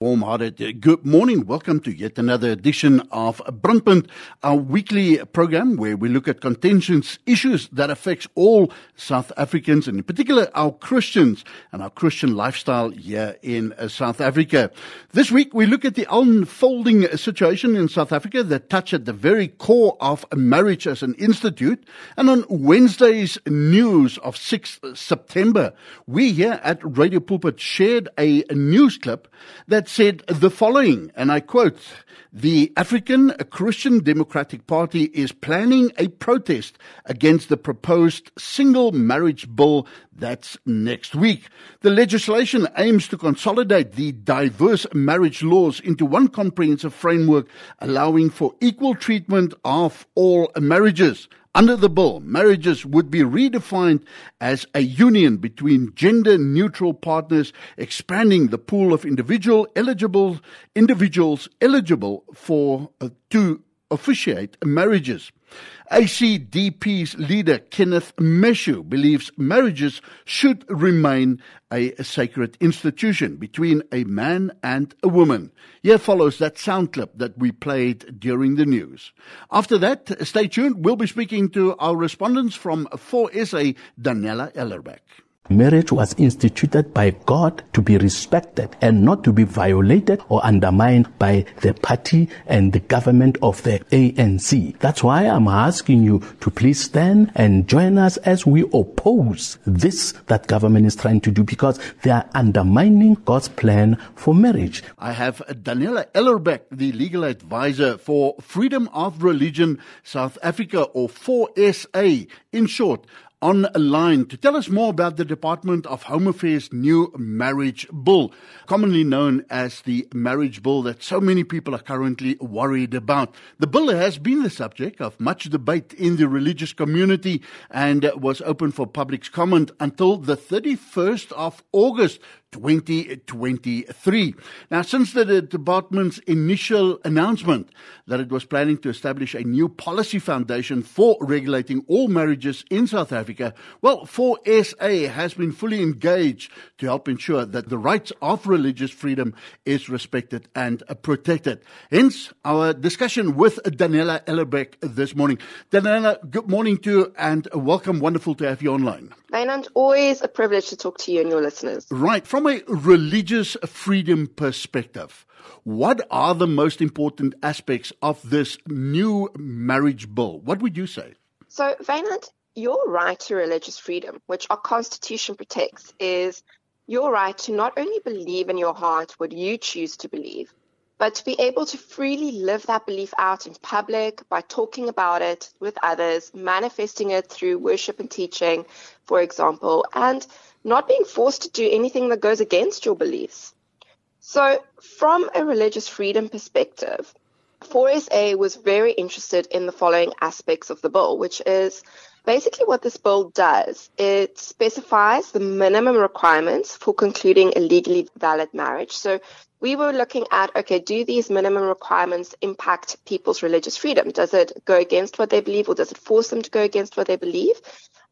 Warm-hearted good morning. Welcome to yet another edition of Brandpunt, our weekly program where we look at contentious issues that affects all South Africans and in particular our Christians and our Christian lifestyle here in uh, South Africa. This week we look at the unfolding situation in South Africa that touch at the very core of marriage as an institute. And on Wednesday's news of 6th September, we here at Radio Pulpit shared a news clip that said the following, and I quote, the African Christian Democratic Party is planning a protest against the proposed single marriage bill that's next week. The legislation aims to consolidate the diverse marriage laws into one comprehensive framework allowing for equal treatment of all marriages. Under the bill, marriages would be redefined as a union between gender neutral partners, expanding the pool of individual eligible individuals eligible for uh, to officiate marriages. ACDP's leader, Kenneth Meshoe, believes marriages should remain a, sacred institution between a man and a woman. Here follows that sound clip that we played during the news. After that, stay tuned. We'll be speaking to our respondents from FOR SA, Daniela Ellerbeck. Marriage was instituted by God to be respected and not to be violated or undermined by the party and the government of the ANC. That's why I'm asking you to please stand and join us as we oppose this that government is trying to do because they are undermining God's plan for marriage. I have Daniela Ellerbeck, the legal advisor for Freedom of Religion South Africa or FOR SA in short on a line to tell us more about the Department of Home Affairs new marriage bill, commonly known as the marriage bill that so many people are currently worried about. The bill has been the subject of much debate in the religious community and was open for public comment until the 31st of August 2023. Now, since the department's initial announcement that it was planning to establish a new policy foundation for regulating all marriages in South Africa, well, FOR SA has been fully engaged to help ensure that the rights of religious freedom is respected and protected. Hence, our discussion with Daniela Ellerbeck this morning. Daniela, good morning to you and welcome. Wonderful to have you online. Vaynant, always a privilege to talk to you and your listeners. Right. From a religious freedom perspective, what are the most important aspects of this new marriage bill? What would you say? So, Vaynant, your right to religious freedom, which our Constitution protects, is your right to not only believe in your heart what you choose to believe, but to be able to freely live that belief out in public by talking about it with others, manifesting it through worship and teaching, for example, and not being forced to do anything that goes against your beliefs. So, from a religious freedom perspective, FOR SA was very interested in the following aspects of the bill, which is basically what this bill does. It specifies the minimum requirements for concluding a legally valid marriage. So we were looking at okay, do these minimum requirements impact people's religious freedom? Does it go against what they believe or does it force them to go against what they believe?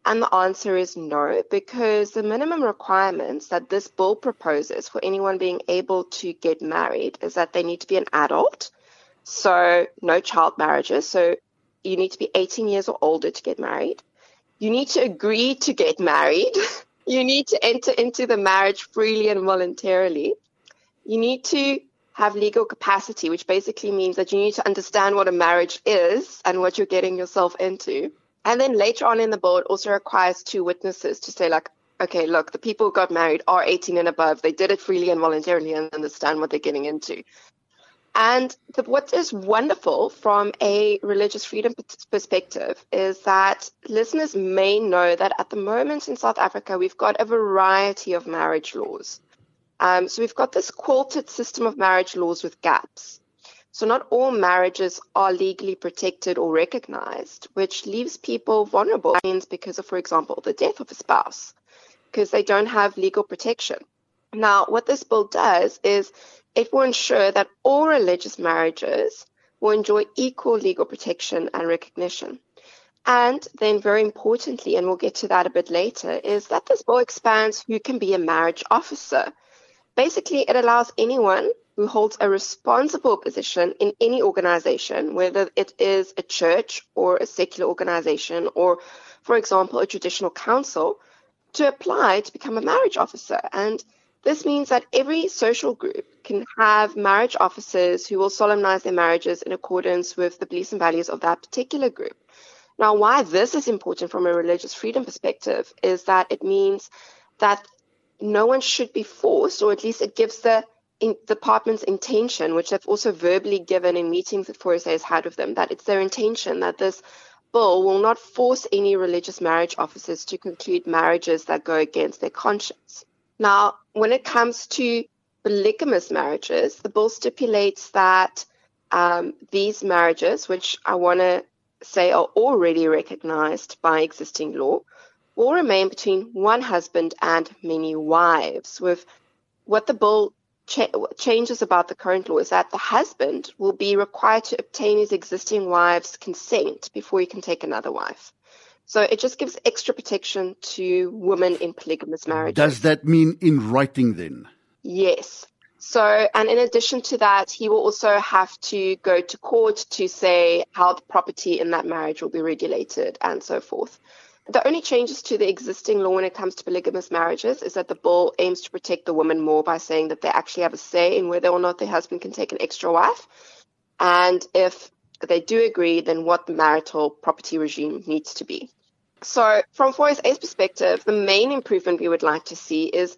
And the answer is no, because the minimum requirements that this bill proposes for anyone being able to get married is that they need to be an adult. So, no child marriages. So, you need to be 18 years or older to get married. You need to agree to get married. you need to enter into the marriage freely and voluntarily you need to have legal capacity, which basically means that you need to understand what a marriage is and what you're getting yourself into. And then later on in the bill, it also requires two witnesses to say, like, okay, look, the people who got married are 18 and above. They did it freely and voluntarily and understand what they're getting into. And the, what is wonderful from a religious freedom perspective is that listeners may know that at the moment in South Africa, we've got a variety of marriage laws. Um, so we've got this quilted system of marriage laws with gaps. So not all marriages are legally protected or recognized, which leaves people vulnerable because of, for example, the death of a spouse, because they don't have legal protection. Now, what this bill does is it will ensure that all religious marriages will enjoy equal legal protection and recognition. And then, very importantly, and we'll get to that a bit later, is that this bill expands who can be a marriage officer. Basically, it allows anyone who holds a responsible position in any organization, whether it is a church or a secular organization or, for example, a traditional council, to apply to become a marriage officer. And this means that every social group can have marriage officers who will solemnize their marriages in accordance with the beliefs and values of that particular group. Now, why this is important from a religious freedom perspective is that it means that no one should be forced, or at least it gives the in department's intention, which they've also verbally given in meetings that FOR SA has had with them, that it's their intention that this bill will not force any religious marriage officers to conclude marriages that go against their conscience. Now, when it comes to polygamous marriages, the bill stipulates that um, these marriages, which I want to say are already recognized by existing law, will remain between one husband and many wives. With what the bill cha- changes about the current law is that the husband will be required to obtain his existing wife's consent before he can take another wife. So it just gives extra protection to women in polygamous marriages. Does that mean in writing then? Yes. So, and in addition to that, he will also have to go to court to say how the property in that marriage will be regulated and so forth. The only changes to the existing law when it comes to polygamous marriages is that the bill aims to protect the woman more by saying that they actually have a say in whether or not their husband can take an extra wife. And if they do agree, then what the marital property regime needs to be. So, from FOR SA's perspective, the main improvement we would like to see is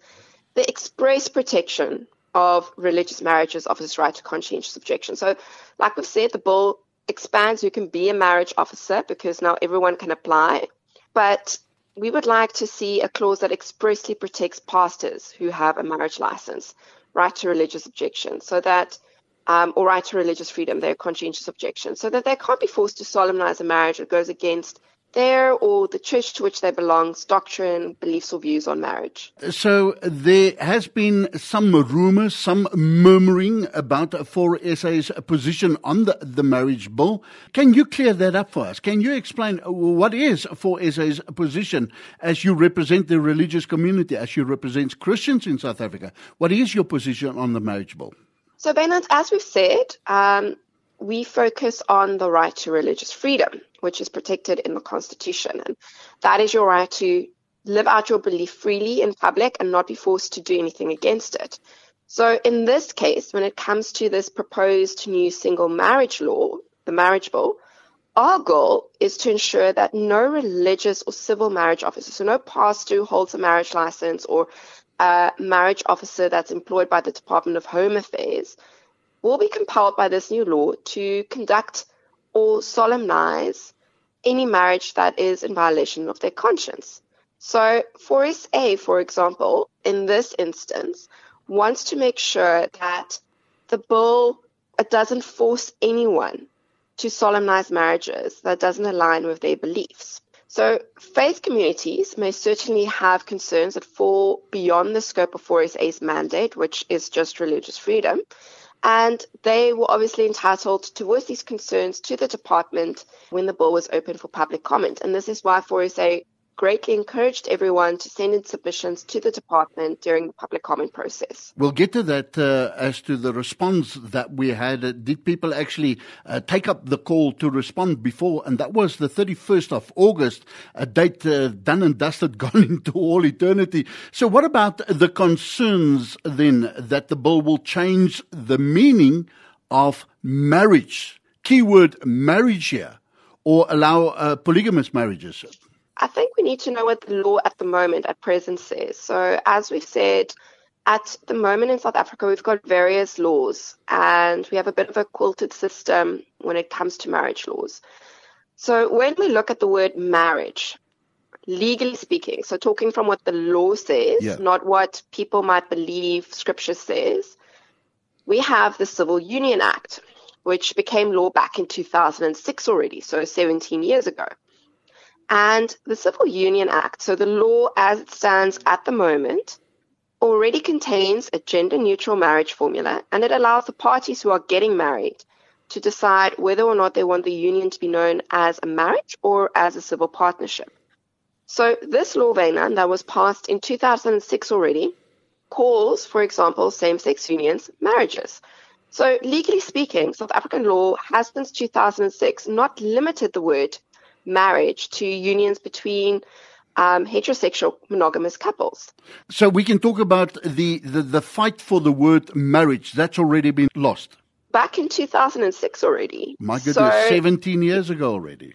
the express protection of religious marriages officers' right to conscientious objection. So, like we've said, the bill expands who can be a marriage officer because now everyone can apply. But we would like to see a clause that expressly protects pastors who have a marriage license, right to religious objection, so that um, or right to religious freedom, their conscientious objection, so that they can't be forced to solemnize a marriage that goes against their or the church to which they belong's doctrine, beliefs, or views on marriage. So there has been some rumors, some murmuring about FOR SA's position on the, the marriage bill. Can you clear that up for us? Can you explain what is FOR SA's position as you represent the religious community, as you represent Christians in South Africa? What is your position on the marriage bill? So, Bernard, as we've said, um, we focus on the right to religious freedom, which is protected in the Constitution. And that is your right to live out your belief freely in public and not be forced to do anything against it. So, in this case, when it comes to this proposed new single marriage law, the marriage bill, our goal is to ensure that no religious or civil marriage officer, so no pastor who holds a marriage license or a marriage officer that's employed by the Department of Home Affairs, will be compelled by this new law to conduct or solemnize any marriage that is in violation of their conscience. So, FOR SA, for example, in this instance, wants to make sure that the bill doesn't force anyone to solemnize marriages that doesn't align with their beliefs. So, faith communities may certainly have concerns that fall beyond the scope of FOR SA's mandate, which is just religious freedom. And they were obviously entitled to voice these concerns to the department when the bill was open for public comment. And this is why FOR SA greatly encouraged everyone to send in submissions to the department during the public comment process. We'll get to that uh, as to the response that we had. Uh, did people actually uh, take up the call to respond before? And that was the 31st of August, a date uh, done and dusted, gone into all eternity. So, what about the concerns then that the bill will change the meaning of marriage? Keyword marriage here, or allow uh, polygamous marriages? I think we need to know what the law at the moment, at present, says. So, as we've said, at the moment in South Africa, we've got various laws, and we have a bit of a quilted system when it comes to marriage laws. So, when we look at the word marriage, legally speaking, so talking from what the law says, yeah. not what people might believe scripture says, we have the Civil Union Act, which became law back in 2006 already, so 17 years ago. And the Civil Union Act, so the law as it stands at the moment, already contains a gender neutral marriage formula and it allows the parties who are getting married to decide whether or not they want the union to be known as a marriage or as a civil partnership. So this law, Vena, that was passed in 2006 already, calls, for example, same sex unions marriages. So, legally speaking, South African law has since 2006 not limited the word marriage to unions between um, heterosexual monogamous couples. So, we can talk about the, the, the fight for the word marriage. That's already been lost. Back in 2006 already. My goodness, so, 17 years ago already.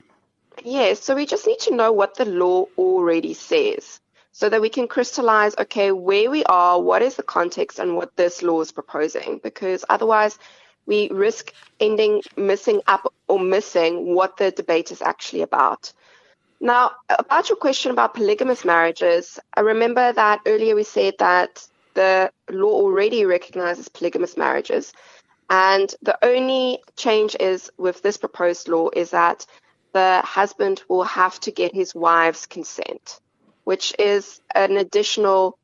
Yes, so we just need to know what the law already says so that we can crystallize, okay, where we are, what is the context, and what this law is proposing. Because otherwise, we risk ending missing up or missing what the debate is actually about. Now, about your question about polygamous marriages, I remember that earlier we said that the law already recognizes polygamous marriages. And the only change is with this proposed law is that the husband will have to get his wife's consent, which is an additional,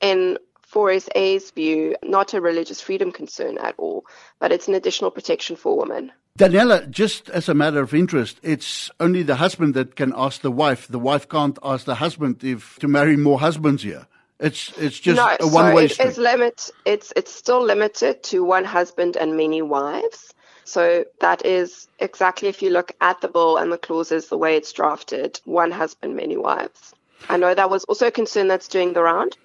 in FOR SA's view, not a religious freedom concern at all, but it's an additional protection for women. Daniela, just as a matter of interest, it's only the husband that can ask the wife. The wife can't ask the husband if to marry more husbands here. It's it's just no, a one way so it is limit. It's it's still limited to one husband and many wives. So that is exactly if you look at the bill and the clauses, the way it's drafted, one husband, many wives. I know that was also a concern that's doing the round.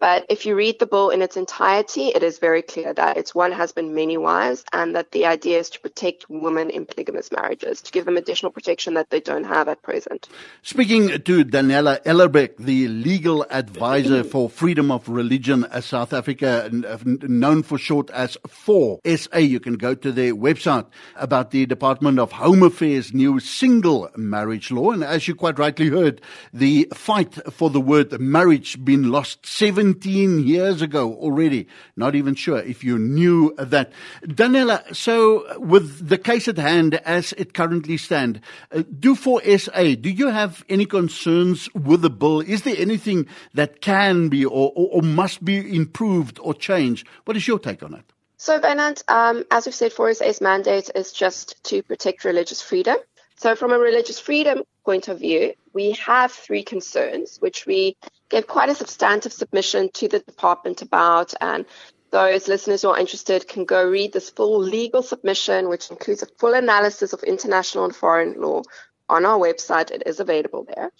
But if you read the bill in its entirety, it is very clear that it's one husband, many wives, and that the idea is to protect women in polygamous marriages, to give them additional protection that they don't have at present. Speaking to Daniela Ellerbeck, the legal advisor for freedom of religion as South Africa, known for short as FOR SA, you can go to their website about the Department of Home Affairs new single marriage law. And as you quite rightly heard, the fight for the word marriage been lost seven 17 years ago already. Not even sure if you knew that. Daniela, so with the case at hand as it currently stands, uh, do for SA, do you have any concerns with the bill? Is there anything that can be or, or, or must be improved or changed? What is your take on it? So, Bernard, um, as we've said, FOR SA's mandate is just to protect religious freedom. So, from a religious freedom point of view, we have three concerns, which we gave quite a substantive submission to the department about. And those listeners who are interested can go read this full legal submission, which includes a full analysis of international and foreign law on our website. It is available there.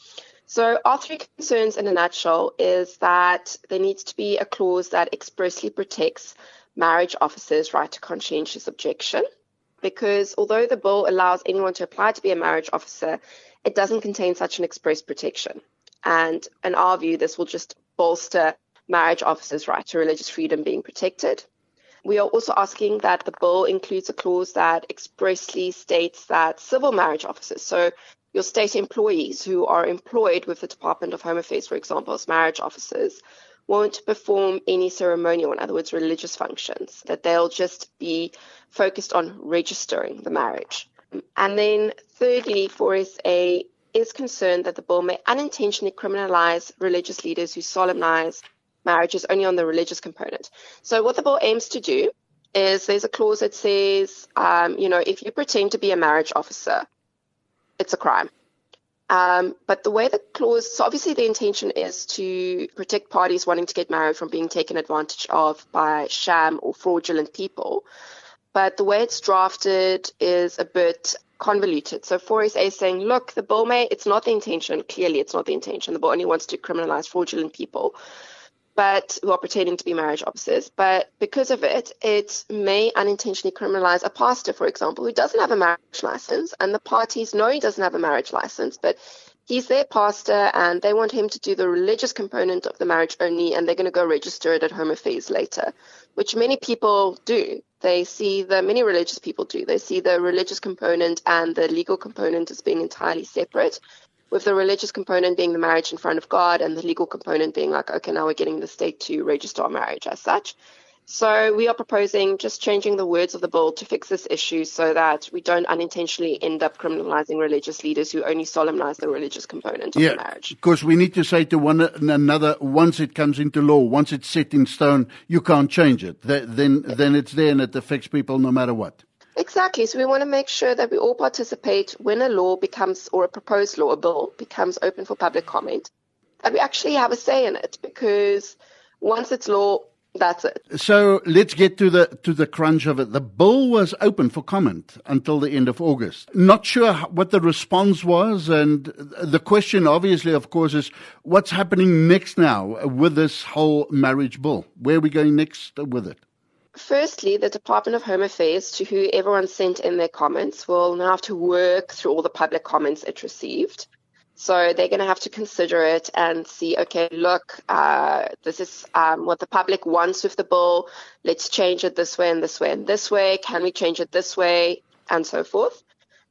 So, our three concerns in a nutshell is that there needs to be a clause that expressly protects marriage officers' right to conscientious objection. Because although the bill allows anyone to apply to be a marriage officer, it doesn't contain such an express protection. And in our view, this will just bolster marriage officers' right to religious freedom being protected. We are also asking that the bill includes a clause that expressly states that civil marriage officers, so your state employees who are employed with the Department of Home Affairs, for example, as marriage officers, won't perform any ceremonial, in other words, religious functions, that they'll just be focused on registering the marriage. And then thirdly, FOR SA is concerned that the bill may unintentionally criminalize religious leaders who solemnize marriages only on the religious component. So what the bill aims to do is there's a clause that says, um, you know, if you pretend to be a marriage officer, it's a crime. Um, but the way the clause, so obviously the intention is to protect parties wanting to get married from being taken advantage of by sham or fraudulent people. But the way it's drafted is a bit convoluted. So FOR SA is saying, look, the bill may, it's not the intention. Clearly, it's not the intention. The bill only wants to criminalize fraudulent people, but who are pretending to be marriage officers. But because of it, it may unintentionally criminalize a pastor, for example, who doesn't have a marriage license, and the parties know he doesn't have a marriage license, but he's their pastor and they want him to do the religious component of the marriage only and they're going to go register it at home affairs later which many people do they see the many religious people do. They see the religious component and the legal component as being entirely separate with the religious component being the marriage in front of god and the legal component being like okay now we're getting the state to register our marriage as such so we are proposing just changing the words of the bill to fix this issue so that we don't unintentionally end up criminalizing religious leaders who only solemnize the religious component of yeah, the marriage. Because we need to say to one another, once it comes into law, once it's set in stone, you can't change it. Then, then it's there and it affects people no matter what. Exactly. So we want to make sure that we all participate when a law becomes, or a proposed law, a bill becomes open for public comment, that we actually have a say in it because once it's law, that's it. So let's get to the to the crunch of it. The bill was open for comment until the end of August. Not sure what the response was, and the question, obviously, of course, is what's happening next now with this whole marriage bill? Where are we going next with it? Firstly, the Department of Home Affairs, to who everyone sent in their comments, will now have to work through all the public comments it received. So they're going to have to consider it and see, okay, look, uh, this is um, what the public wants with the bill. Let's change it this way and this way and this way. Can we change it this way? And so forth.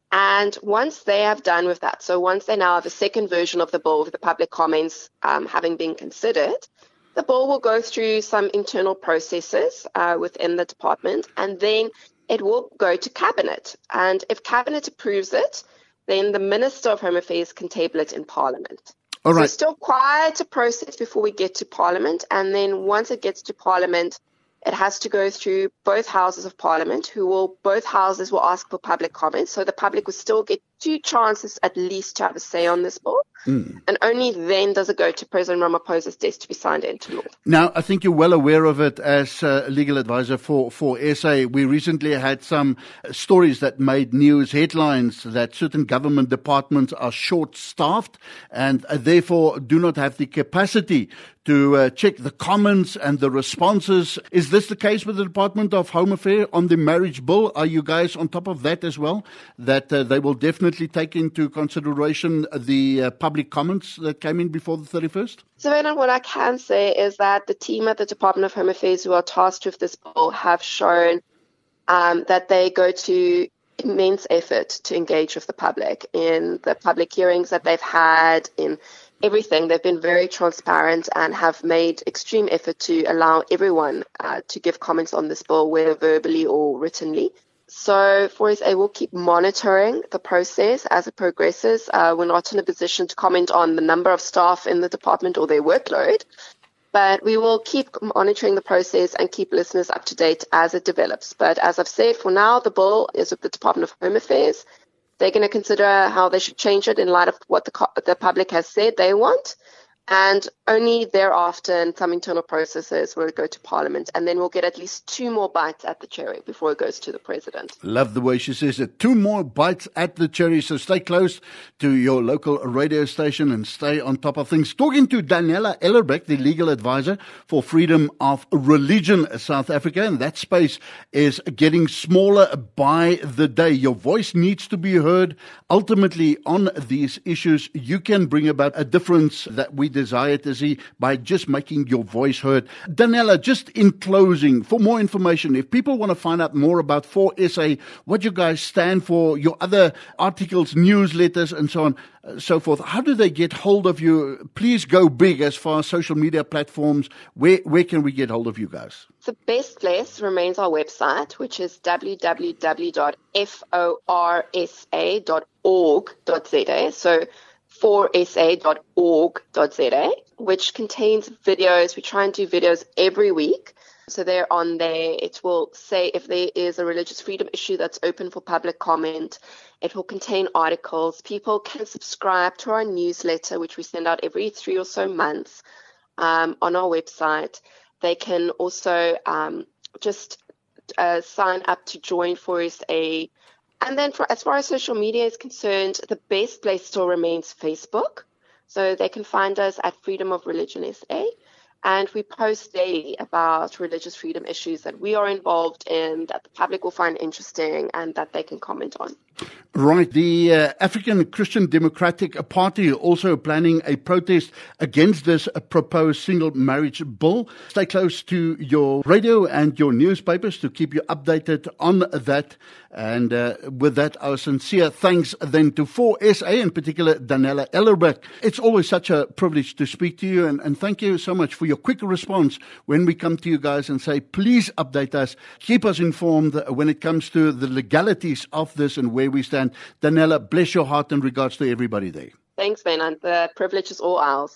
And once they have done with that, so once they now have a second version of the bill with the public comments um, having been considered, the bill will go through some internal processes uh, within the department and then it will go to cabinet. And if cabinet approves it, then the Minister of Home Affairs can table it in Parliament. All right. So still quite a process before we get to Parliament. And then once it gets to Parliament, it has to go through both houses of Parliament, who will, both houses will ask for public comments. So the public will still get two chances at least to have a say on this bill. Mm. And only then does it go to President Ramaphosa's desk to be signed into law. Now, I think you're well aware of it as a legal advisor for, for SA. We recently had some stories that made news headlines that certain government departments are short staffed and therefore do not have the capacity to uh, check the comments and the responses. Is this the case with the Department of Home Affairs on the marriage bill? Are you guys on top of that as well? That uh, they will definitely take into consideration the uh, public comments that came in before the 31st? So, Vernon, what I can say is that the team at the Department of Home Affairs who are tasked with this bill have shown um, that they go to immense effort to engage with the public in the public hearings that they've had, in everything. They've been very transparent and have made extreme effort to allow everyone uh, to give comments on this bill, whether verbally or writtenly. So for SA, we'll keep monitoring the process as it progresses. Uh, we're not in a position to comment on the number of staff in the department or their workload, but we will keep monitoring the process and keep listeners up to date as it develops. But as I've said, for now, the bill is with the Department of Home Affairs they're going to consider how they should change it in light of what the, the public has said they want. And only thereafter, in some internal processes, will it go to Parliament. And then we'll get at least two more bites at the cherry before it goes to the President. Love the way she says it. Two more bites at the cherry. So stay close to your local radio station and stay on top of things. Talking to Daniela Ellerbeck, the legal advisor for Freedom of Religion South Africa. And that space is getting smaller by the day. Your voice needs to be heard. Ultimately, on these issues, you can bring about a difference that we desire to see by just making your voice heard. Daniela, just in closing, for more information, if people want to find out more about FOR SA, what you guys stand for, your other articles, newsletters, and so on, uh, so forth, how do they get hold of you? Please go big as far as social media platforms. Where, where can we get hold of you guys? The best place remains our website, which is www.forsa.org.za. So forsa.org.za, which contains videos. We try and do videos every week. So they're on there. It will say if there is a religious freedom issue that's open for public comment. It will contain articles. People can subscribe to our newsletter, which we send out every three or so months um, on our website. They can also um, just uh, sign up to join FOR SA and then, for, as far as social media is concerned, the best place still remains Facebook. So they can find us at Freedom of Religion SA. And we post daily about religious freedom issues that we are involved in, that the public will find interesting, and that they can comment on. Right. The uh, African Christian Democratic Party also planning a protest against this proposed single marriage bill. Stay close to your radio and your newspapers to keep you updated on that. And uh, with that, our sincere thanks then to FOR SA, in particular Daniela Ellerbeck. It's always such a privilege to speak to you, and, and thank you so much for your quick response when we come to you guys and say, please update us, keep us informed when it comes to the legalities of this and where we stand. Daniela, bless your heart in regards to everybody there. Thanks, Ben, and the privilege is all ours.